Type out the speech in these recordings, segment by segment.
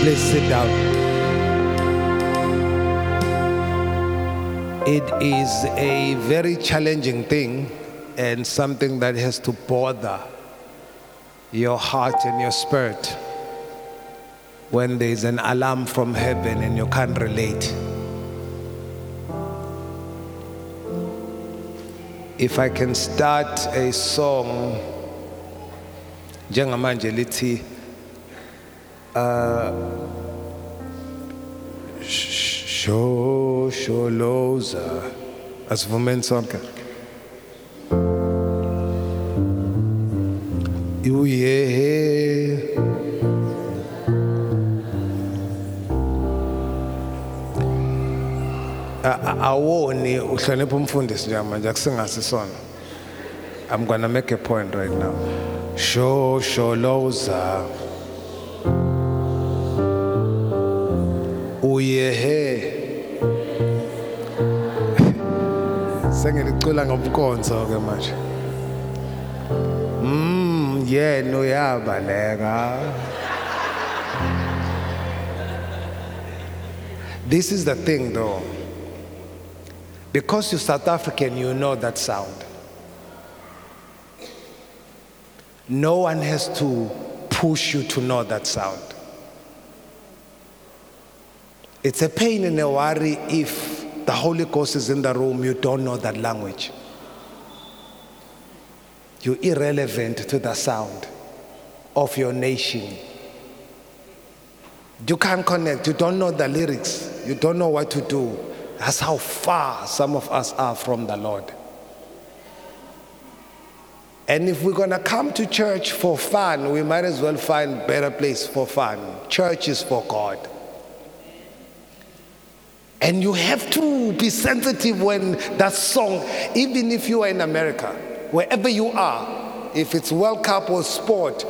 Please sit down. It is a very challenging thing and something that has to bother your heart and your spirit when there is an alarm from heaven and you can't relate. If I can start a song, njengamanje lithi Shosholoza. Ați vă menționat Uiehe awoni uhlonipha umfundisi njengamanje akusingasi sona. I'm gonna make a point right now. Shosholoza. sure, sure, uyehe sengilicula ngomkonzo ke manje. Mm yena uyabaleka. This is the thing though. Because you're south african you know that sound. No one has to push you to know that sound It's a pain and a worry if the Holy Ghost is in the room, you don't know that language. You're irrelevant to the sound of your nation. You can't connect, you don't know the lyrics, you don't know what to do. That's how far some of us are from the Lord. And if we're gonna come to church for fun, we might as well find better place for fun. Church is for God. And you have to be sensitive when that song, even if you are in America, wherever you are, if it's World Cup or sport,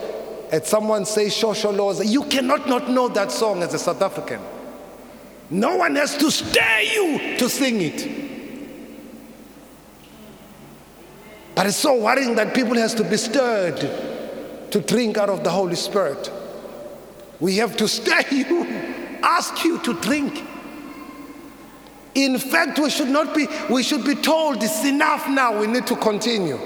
and someone says laws you cannot not know that song as a South African. No one has to stare you to sing it. But it's so worrying that people has to be stirred to drink out of the Holy Spirit. We have to stir you, ask you to drink. In fact, we should not be, we should be told it's enough now, we need to continue.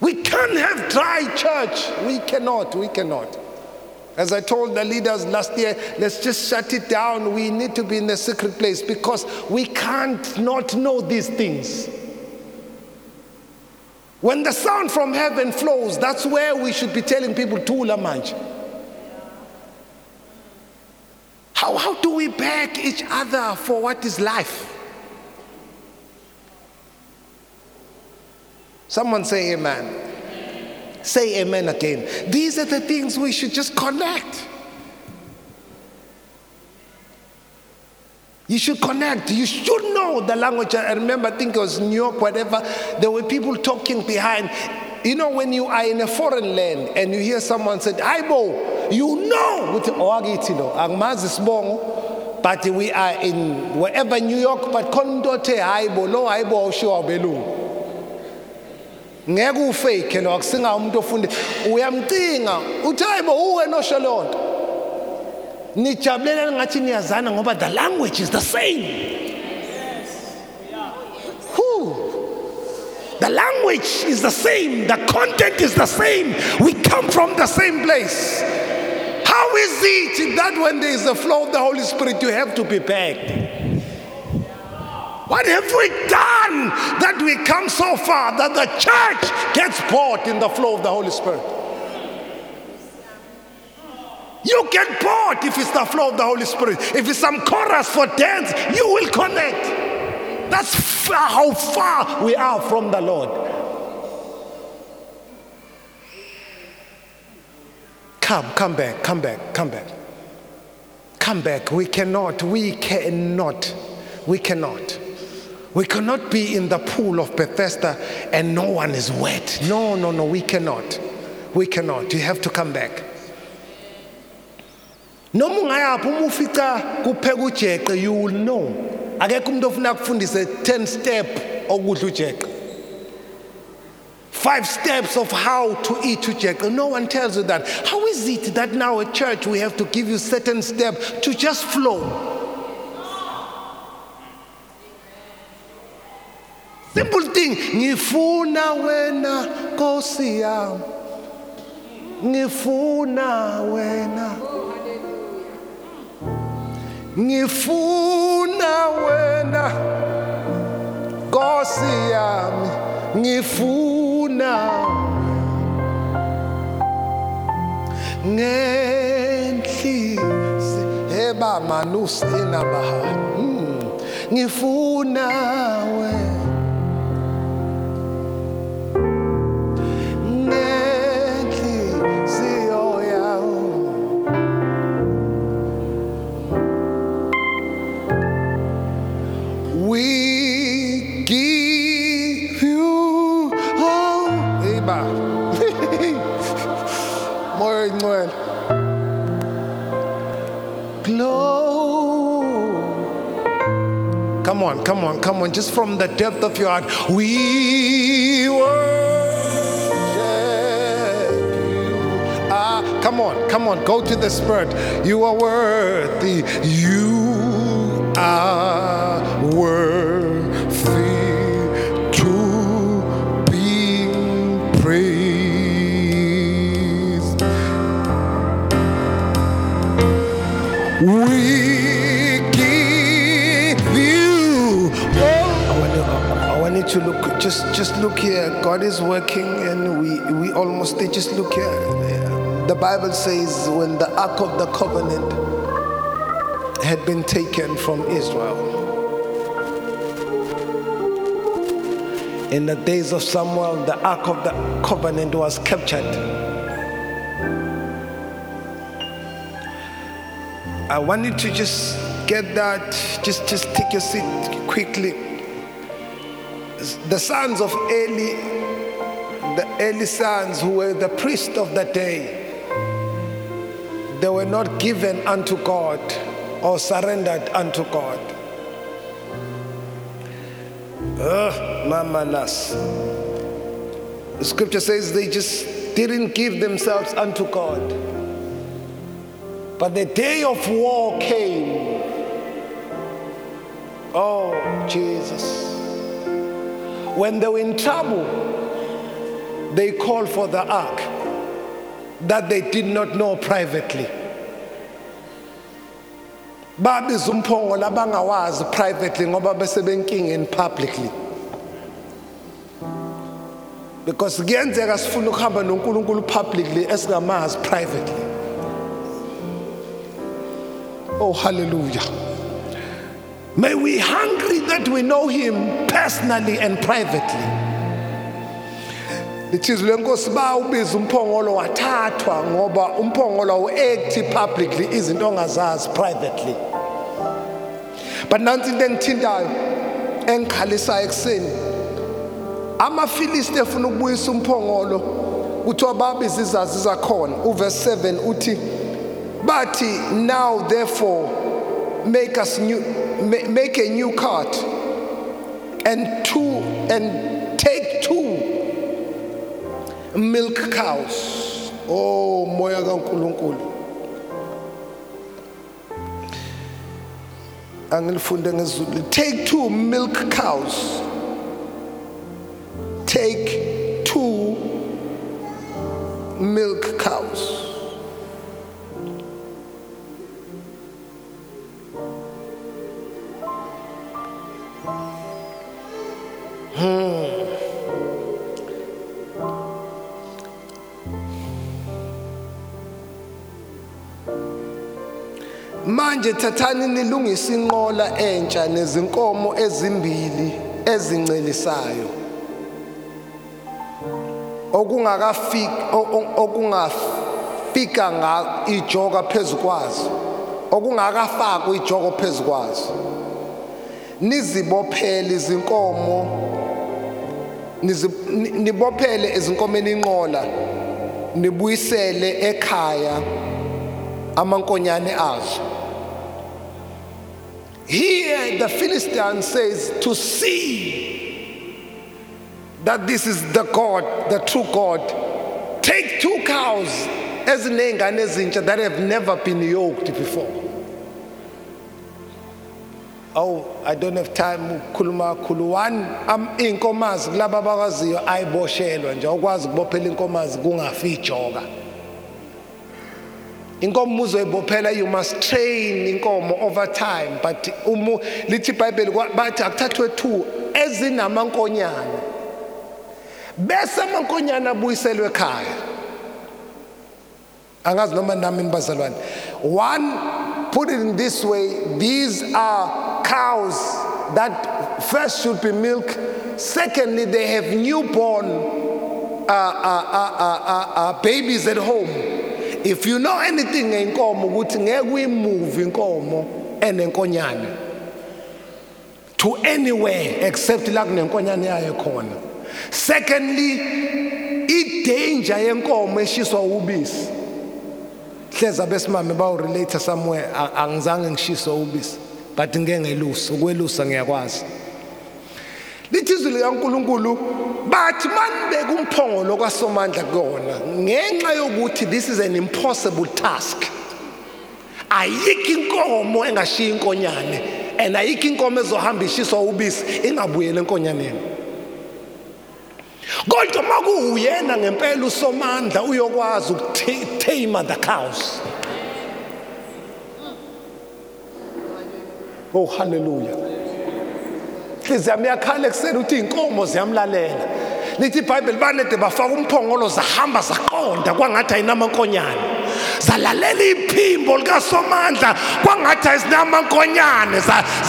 We can't have dry church. We cannot, we cannot. As I told the leaders last year, let's just shut it down. We need to be in the secret place because we can't not know these things. When the sound from heaven flows, that's where we should be telling people, Tula manj. How, how do we beg each other for what is life? Someone say amen. Say amen again. These are the things we should just connect. You should connect. You should know the language. I remember, I think it was New York, whatever. There were people talking behind. You know, when you are in a foreign land and you hear someone say, Aibo, you know, but we are in wherever New York, but othe hayibo, lo hayibo ushiwa belungu. ngeke ufake lo akusinga umuntu ofunde. Uyamcinga uthi hayibo uwe nosholonto nijabulele ngathi niyazana ngoba the language is the same the language is the same the content is the same we come from the same place how is it that when there is a flow of the holy spirit you have to be back what have we done that we come so far that the church gets bored in the flow of the Holy Spirit? You get bored if it's the flow of the Holy Spirit. If it's some chorus for dance, you will connect. That's how far we are from the Lord. Come, come back, come back, come back. Come back. We cannot, we cannot, we cannot. We cannot be in the pool of Bethesda and no one is wet. No, no, no, we cannot. We cannot. You have to come back. noma you will know akekho umuntu ofuna kufundise 10 step okudla ujeqe five steps of how to eat jack. No one tells you that. How is it that now at church we have to give you certain steps to just flow? Simple thing, ngifuna wena Nkosi yami. Ngifuna wena. Ngifuna wena Nkosi yami. Ngifuna ngenhlisi eba manus enabaha. Hmm. Ngifuna wena on, come on. Just from the depth of your heart, we worship you. Ah, come on, come on. Go to the Spirit. You are worthy. You are worthy to look, just, just look here. God is working, and we, we almost they just look here. The Bible says when the Ark of the Covenant had been taken from Israel. In the days of Samuel, the Ark of the Covenant was captured. I want you to just get that. Just, just take your seat quickly. The sons of Eli, the Eli sons who were the priests of the day, they were not given unto God or surrendered unto God. Ugh, Mama Nas. The scripture says they just didn't give themselves unto God. But the day of war came. Oh, Jesus. When they were in trouble, they called for the ark that they did not know privately. babiza umphongo labangawazi privately ngoba besebenkingeni publicly. Because kuyenzeka sifuna ukuhamba nonkulunkulu publicly esingamazi privately. Oh hallelujah may we hungry that we know him personally and privately. Lithizwe lenkosi ba ubiza umphongolo wathathwa ngoba umphongolo awu-acti publicly izinto ongazazi privately. But nansi into engithintayo engikhalisayo ekuseni. Amafilisti efuna ukubuyisa umphongolo kuthiwa babiza izazi zakhona. Uverse 7 uthi bathi now therefore make us new ma- make a new cart and two and take two milk cows. Oh moya kaNkuluNkulu. Angilifunde ngezulu. Take two milk cows. Take two milk cows manje thathani nilungise inqola entsha nezinkomo ezimbili ezincelisayo. Okungakafiki okungafika nga ijoka phezukwazo okungakafakwa ijoko phezukwazo nizibophele izinkomo nibophele ezinkomeni inqola nibuyisele ekhaya amankonyane azo. Here the philistine says to see that this is the God, the true God. Take two cows eziney'ngane ezintsha that have never been yoked before. Oh, I don't have time ukukhuluma kakhulu. One, am inkomazi kulabo abakwaziyo ayiboshelwa nje ukwazi ukubophela inkomazi kungafi ijoka. Inkomo uzoyibophela you must train inkomo over time. But umu lithi iBhayibheli bathi akuthathwe two ezinamankonyana bese amankonyana abuyiselwe ekhaya. Angazi noma nami nibazalwane one put it in this way these are cows that first should be milk secondly they have newborn uh, uh, uh, uh, uh, uh, babies at home if you know anything ngenkomo ukuthi ngeke uyimove inkomo enenkonyane. To anywhere except la kunenkonyane yayo khona. Secondly i-danger yenkomo eshiswa ubisi. Hleza besimame bawu-relate somewhere angizange ngishiswe ubisi but ngeke ngelusa ukwelusa ngiyakwazi. Lithi izwi likaNkuluNkulu bathi manibeka umphongolo kwaSomandla kuyona ngenxa yokuthi this is an impossible task. Ayikho inkomo engashiya inkonyane and ayikho inkomo ezohamba ishiswa ubisi ingabuyela enkonyaneni. Kodwa makuwuyena ngempela usomandla uyokwazi ukuthema the cows. Oh hallelujah. Inhliziyo yami iyakhala ekuseni ukuthi iy'nkomo ziyamlalela. Lithi ibhayibheli banede bafaka umphongolo zahamba zaqonda kwangathi ayinamankonyane. Zalalela iphimbo likasomandla kwangathi ayizinamankonyane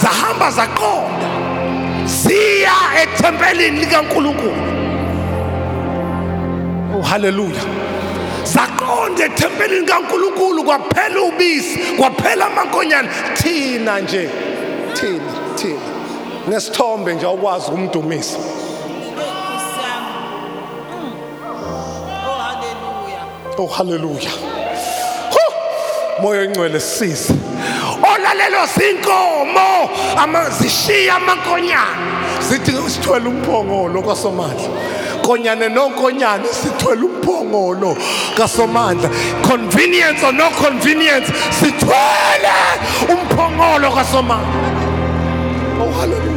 zahamba zaqonda. Ziya ethempelini likankulunkulu. Oh haleluya zaqonda ethempelini kankulunkulu kwaphela ubisi kwaphela amankonyane. Thina nje thina thina. Nesithombe nje awukwazi ukumdumisa Oh haleluya. Oh haleluya. Moya engcwele sisize. Olalelo sinkomo amazishiya amankonyana. Sithi sithwele umphongolo kwaSomandla. Konyane nonkonyane sithwele umphongolo kaSomandla. Convenience or no convenience sithwele umphongolo kaSomandla. Oh, hallelujah.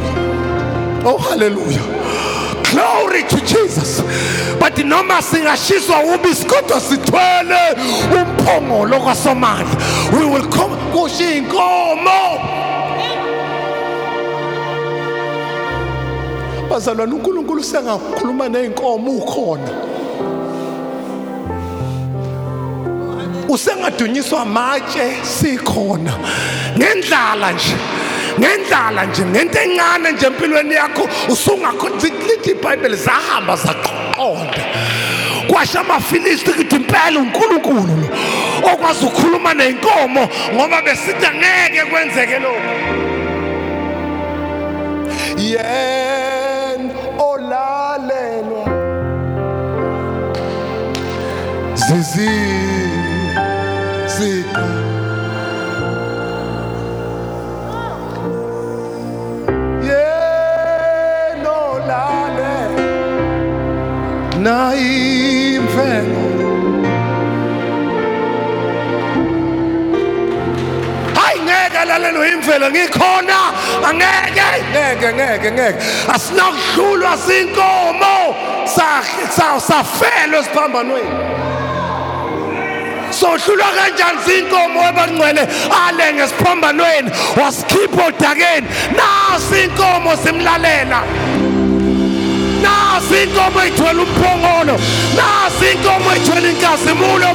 Oh, hallelujah. Glory to Jesus. But noma singashiswa ubisi kodwa sithwele umphongolo kwaSomandla. We will come kushiya inkomo. Bazalwane uNkulunkulu sengakhuluma nezinkomo ukhona. Usengadunyiswa amatshe sikhona. Ngendlala nje. Ngendlala nje ngento encane nje empilweni yakho usungalithi ibhayibheli zahamba zaqonda kwasha amafilisti kuthi impela unkulunkulu lo okwazi ukukhuluma nenkomo ngoba besithi angeke kwenzeke lokho yen olalelwa. Zizi na imvelo hayi ngeke alalelwe imvelo ngikhona angeke ngeke ngeke ngeke asinakuhlulwa zinkomo safelwe esiphambanweni. Sohlulwa kanjani zinkomo webangcwele ale ngesiphambanweni wasikhipha odakeni. Nasi inkomo simlalela. Nasi inkomo ithwele umphongolo nasi inkomo ithwele inkazimulo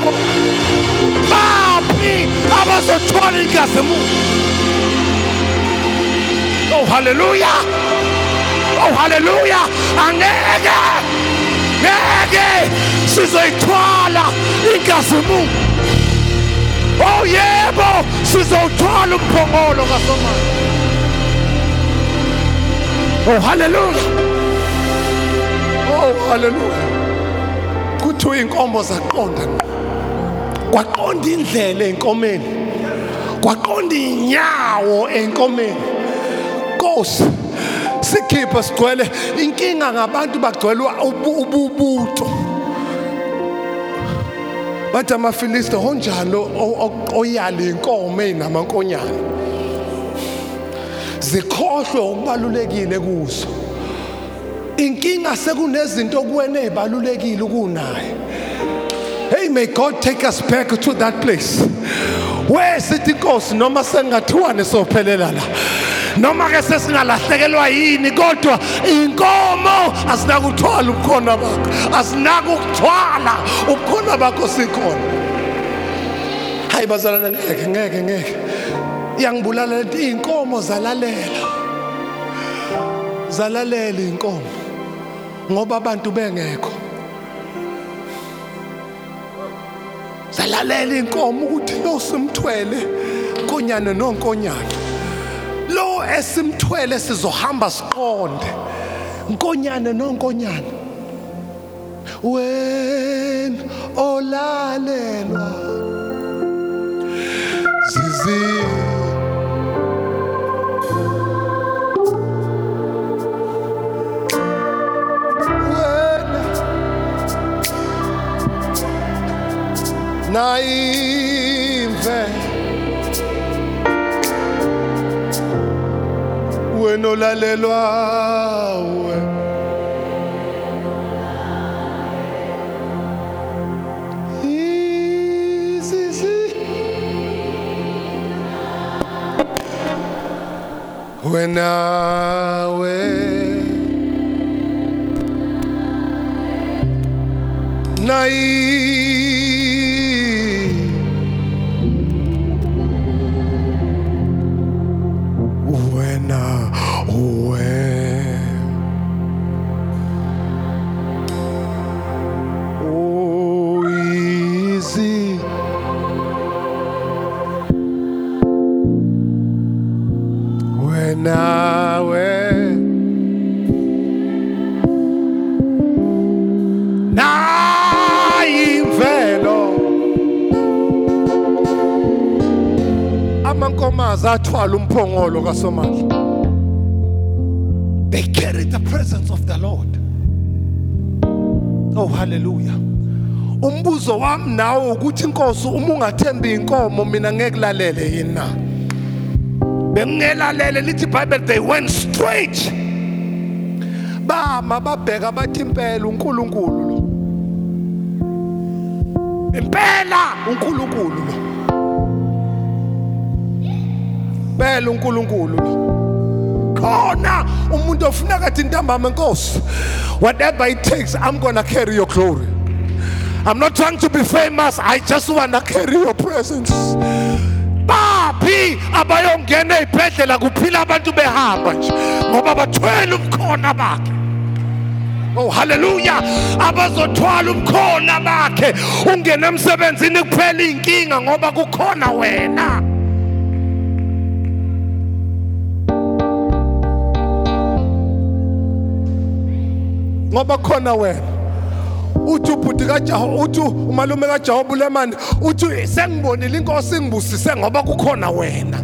baphi abazothwala inkazimulo? Oh haleluya oh haleluya angeke ngeke sizoyithwala inkazimulo. Oh yebo sizowuthwala umphongolo kasomali oh haleluya Oh haleluya kuthiwa iy'nkomo zaqonda kwaqonda indlela ey'nkomeni kwaqonda iy'nyawo ey'nkomeni nkosi sikhiphe sigcwele inkinga ngabantu bagcwele ububuto bathi amafilista honjalo oyala iy'nkomo ey'namankonyane zikhohlwe okubalulekile kuzo. Inkinga sekunezinto kuwena ezibalulekile kunaye hey may god take us back to that place. Where sithi inkosi noma sengathiwane sophelela la noma ke sesingalahlekelwa yini kodwa inkomo asinakuthwala ubukhona bakho asinakuthwala ubukhona bakho sikhona. Hayi bazalana ngeke ngeke ngeke. Iyangibulala lento iy'nkomo zalalela zalalela iy'nkomo. Ngoba abantu bengekho. Zalalela inkomo ukuthi lo simthwele nkonyane nonkonyane. Lo esimthwele sizohamba siqonde. Nkonyane nonkonyane. Wena olalelwa. Wena olalelwa we wena we nai amankomazi athwala umphongolo kasomandla. They carried the presence of the lord. Oh hallelujah. Umbuzo wami nawe ukuthi inkosi uma ungathembi inkomo mina ngeke kulalele yini na? Bengingelalele lithi bible they went straight. Bama babheka bathi impela uNkulunkulu lo. Impela uNkulunkulu lo. Impela uNkulunkulu. Lo khona umuntu ofuna kathi intambama enkosi whatever it takes i'm going to carry your glory. I'm not trying to be famous i just want to carry your presence. Baphi abayongena ezibhedlela kuphila abantu behamba nje ngoba bathwele umkhona bakhe. Oh haleluya abazothwala umkhona bakhe. Ungena emsebenzini kuphela inkinga ngoba kukhona wena. Ngoba khona wena uthi ubhuti kaJaho uthi umalume kaJahobe ulemani uthi sengibonile inkosi ingibusise ngoba kukhona wena.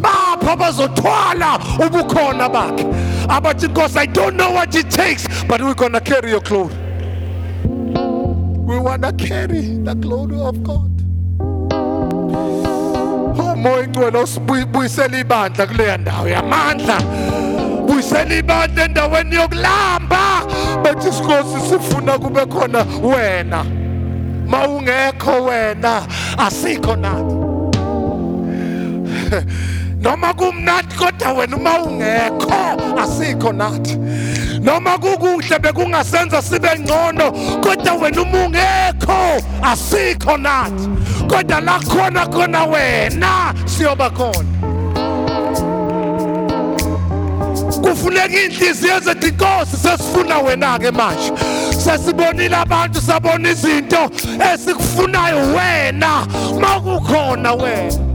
Bapha bazothwala ubukhona bakhe. Abathi inkosi i don't know what it takes but we're to carry your glory. We want to carry the glory of god. Oh moya ingcwele usibuyisela ibandla kuleya ndawo. Yamandla buyisela ibandla endaweni yokulamba bethi sikosi sifuna kube khona wena. Mawungekho wena asikho nathi. Noma kumnandi kodwa wena uma ungekho asikho nathi. Noma kukuhle bekungasenza sibe ngcono kodwa wena uma ungekho asikho nathi. Kodwa la khona khona wena siyoba khona. Kufuneka inhliziyo ezethi inkosi sesifuna wena-ke manje. Sesibonile abantu sabona izinto esikufunayo wena. Ma kukhona wena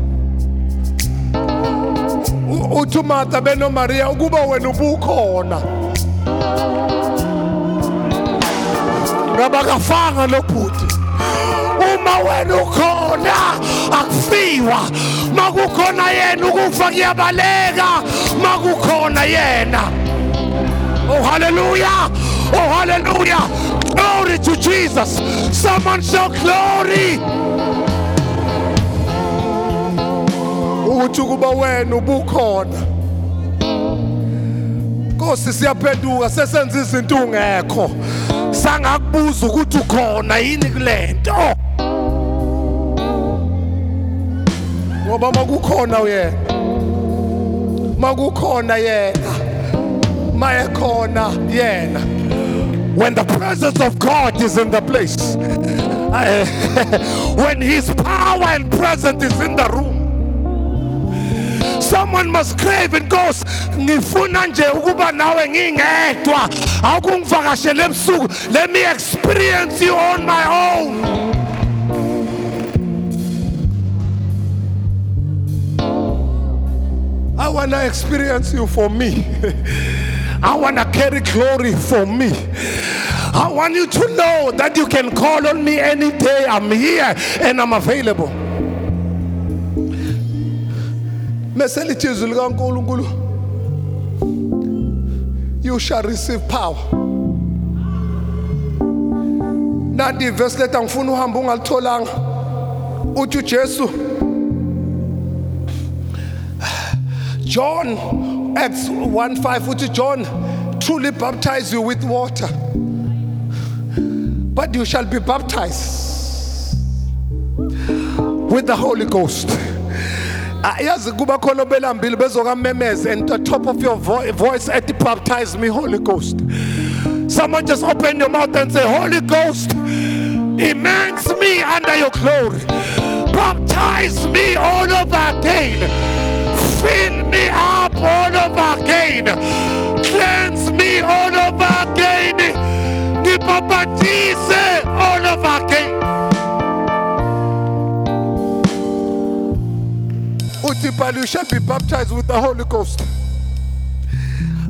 uthi umartha benomariya ukuba wena ubukhona. Ngabakafanga lo bhuti. Uma wena ukhona akufiwa. Makukhona yena ukufa kuyabaleka. Makukhona yena. Oh hallelujah. Oh hallelujah. Glory to jesus. Someone show glory. Ukuthi ukuba wena ubukhona. Nkosi siyaphenduka sesenza izinto ungekho. Sangakubuza ukuthi ukhona yini kulento ngoba makukhona yena makukhona yena. Mayekhona yena. When the presence of God is in the place eh, when his power and presence is in the room someone must crave inkosi ngifuna nje ukuba nawe ngingedwa. Ebusuku. Let me experience you on my own want to experience you for me. I want to carry glory for me. I want you to know that you can call on me any day. I'm here and I'm available. you shall receive power nanti ivesi leta ngifuna uhambe ungalitholanga uthi ujesu john acts 1 5 uthi john truly baptize you with water. But you shall be baptized with the holy ghost. Ah, yazi kuba khona belambile bezokamemeza and the top of your vo voice at baptize me holy ghost. Someone just open your mouth and say holy ghost immerse me under your glory. Baptize me all over again fill me up all over again cleanse me all over again ngibapatize all over again uthi but you shall be baptized with the Holy Ghost.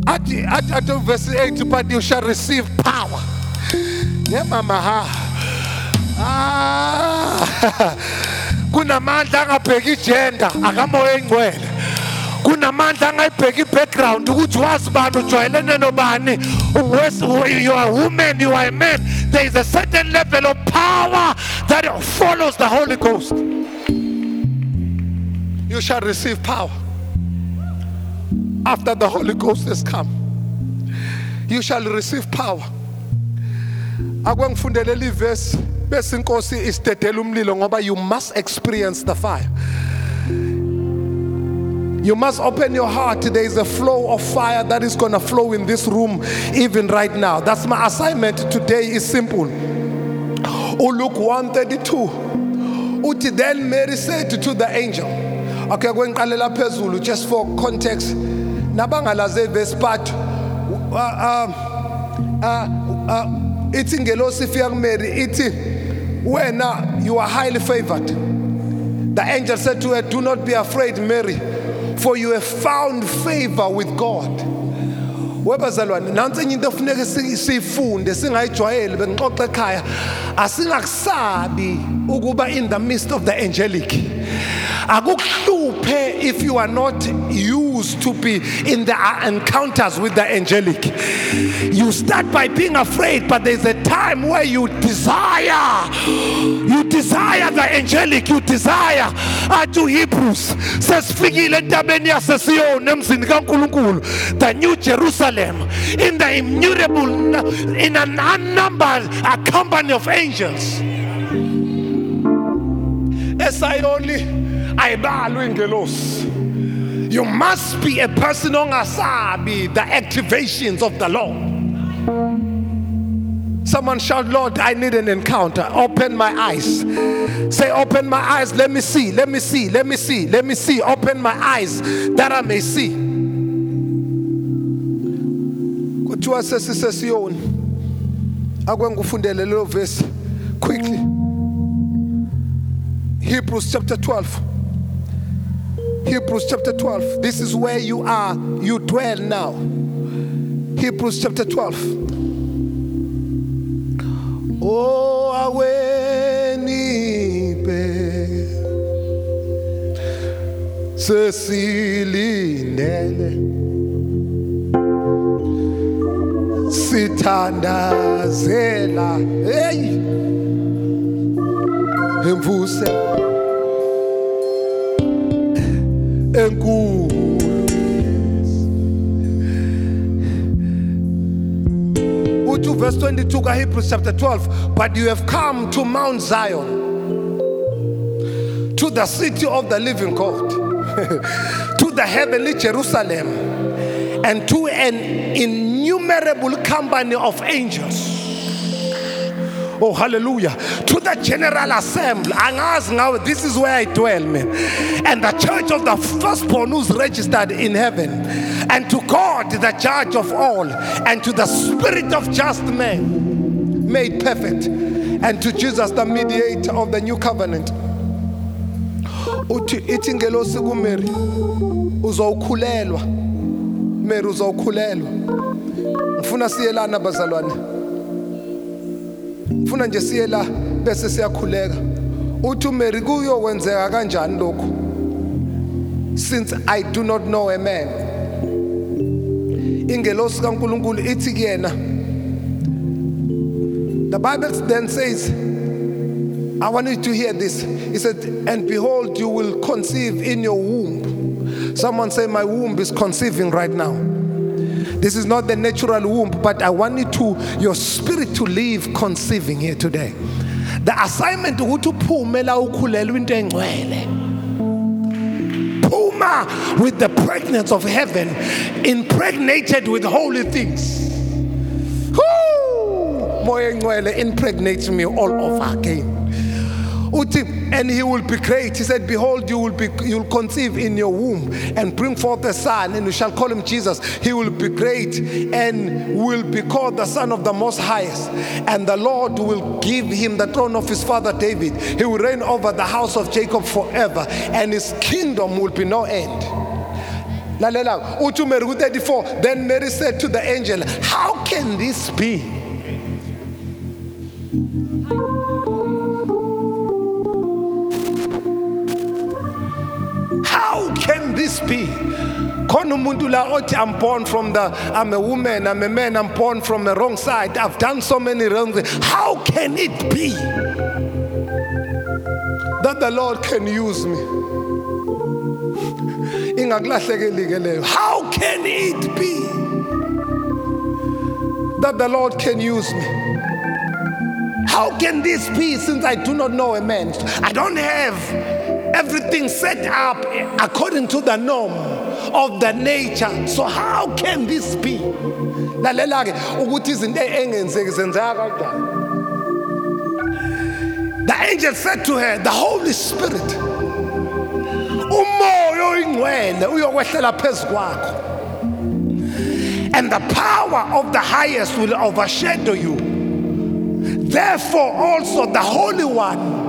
At, at, at verse 8, but you shall receive power. Yeah, mama. Ha. Ah. kunamandla angabheki igender akamoya engcwele kunamandla i-background ukuthi wazi bani ujwayelene nobani you are a woman you are a man there is a certain level of power that follows the holy ghost you shall receive power after the Holy Ghost has come. You shall receive power. akwengifundele livesi bese inkosi isidedela umlilo ngoba you must experience the fire you must open your heart. There is a flow of fire that is going to flow in this room even right now. That's my assignment today is simple. Oh, Luke 132. Uti then Mary said to the angel, okay kwengiqalela phezulu just for context nabangalaze verse part uh, uh, uh, ithi ngelosi ifika kumary ithi wena you are highly favored the angel said to her do not be afraid mary for you have found favor with god. Webazalwane nansi enye into efuneka siyifunde singayijwayeli bengixoxa ekhaya. Asingakusabi ukuba in the midst of the angelic akukuhluphe if you are not used to be in the uh, encounters with the angelic. You start by being afraid but there's a time where you desire. You desire the angelic. You desire. Athi uhebrews sesifikile entabeni yasesiyoni emzini kankulunkulu. The new jerusalem in the immutable in an unnumbered a company of angels. Esayoni ayibalwe ingelosi you must be a person ongasabi the activations of the Lord Someone shout, Lord, I need an encounter. Open my eyes. Say, Open my eyes. Let me see. Let me see. Let me see. Let me see. Open my eyes that I may see. kuthiwa sesisesiyoni akwengufundele lelo verse quickly Hebrews chapter 12 Hebrews chapter 12. This is where you are, you dwell now. Hebrews chapter 12. Oh, aweni sesilindele sithandazela hey emvuse enkulu. Uthi verse 22 kaHebrews chapter 12 but you have come to Mount Zion to the city of the living God to the heavenly Jerusalem and to an innumerable company of angels Oh, hallelujah. To the general assembly. Angazi now, this is where I dwell, man. And the church of the firstborn who's registered in heaven. And to God, the judge of all. And to the spirit of just men made perfect. And to Jesus, the mediator of the new covenant. uthi ithi ngelosi kumary uzowukhulelwa mary uzowukhulelwa ngifuna siyelana bazalwane ngifuna nje siye la bese siyakhuleka uthi uMary kuyokwenzeka kanjani lokho since I do not know a man ingelosi kaNkuluNkulu ithi kuyena the bible then says I want you to hear this. He said, And behold, you will conceive in your womb. Someone say, My womb is conceiving right now. This is not the natural womb, but I want you to, your spirit to live conceiving here today. The assignment ukuthi uphume. Puma with the pregnancy of heaven, impregnated with holy things. Moya engcwele impregnates me all over again. And he will be great. He said, Behold, you will be you will conceive in your womb and bring forth a son, and you shall call him Jesus. He will be great and will be called the Son of the Most Highest. And the Lord will give him the throne of his father David. He will reign over the house of Jacob forever, and his kingdom will be no end. lalela uthi umary ku-34 then mary said to the angel how can this be khona umuntu la othi i'm born from the i'm a woman i'm a man i'm born from the wrong side. I've done so many wrong things. How can it be that the lord can use me? Ingakulahlekeli ke leyo. How can it be that the lord can use me? How can this be since I do not know a man? I don't have everything set up according to the norm of the nature. So how can this be? Ukuthi izinto engenzeki zenzeka kanjani. The angel said to her, the Holy Spirit, umoya oyingcwele uyokwehlela. And the power of the highest will overshadow you. Therefore, also the Holy One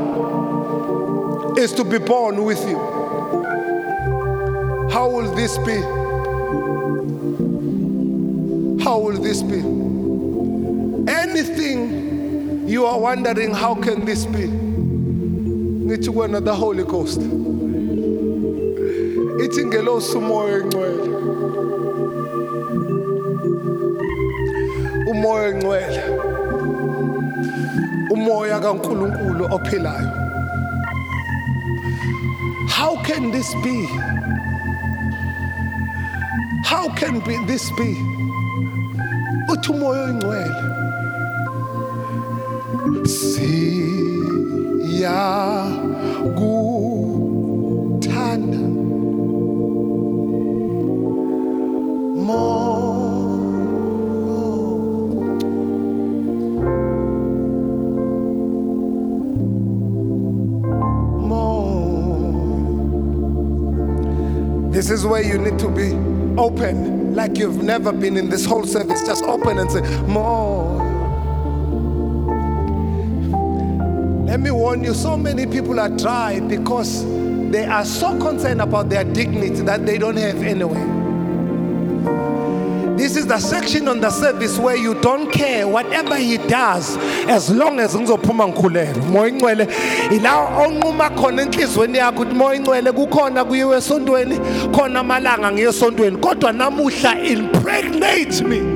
is to be born with you. How will this be? How will this be? Anything you are wondering, how can this be? Need to go the Holy Ghost. Ithi ngelosi umoya engcwele. Umoya engcwele. umoya how can this be how can be this be? Uthi umoya oyingcwele siya kuthanda more. This is where you need to be open, like you've never been in this whole service. Just open and say, More. Let me warn you so many people are dry because they are so concerned about their dignity that they don't have anyway. This is the section on the service where you don't care whatever he does as long as ngizophuma ngikhulele. Moya ingcwele ila onquma khona enhlizweni yakho ukuthi moya ingcwele kukhona kuyiwe esontweni khona amalanga ngiye esontweni kodwa namuhla impregnate me.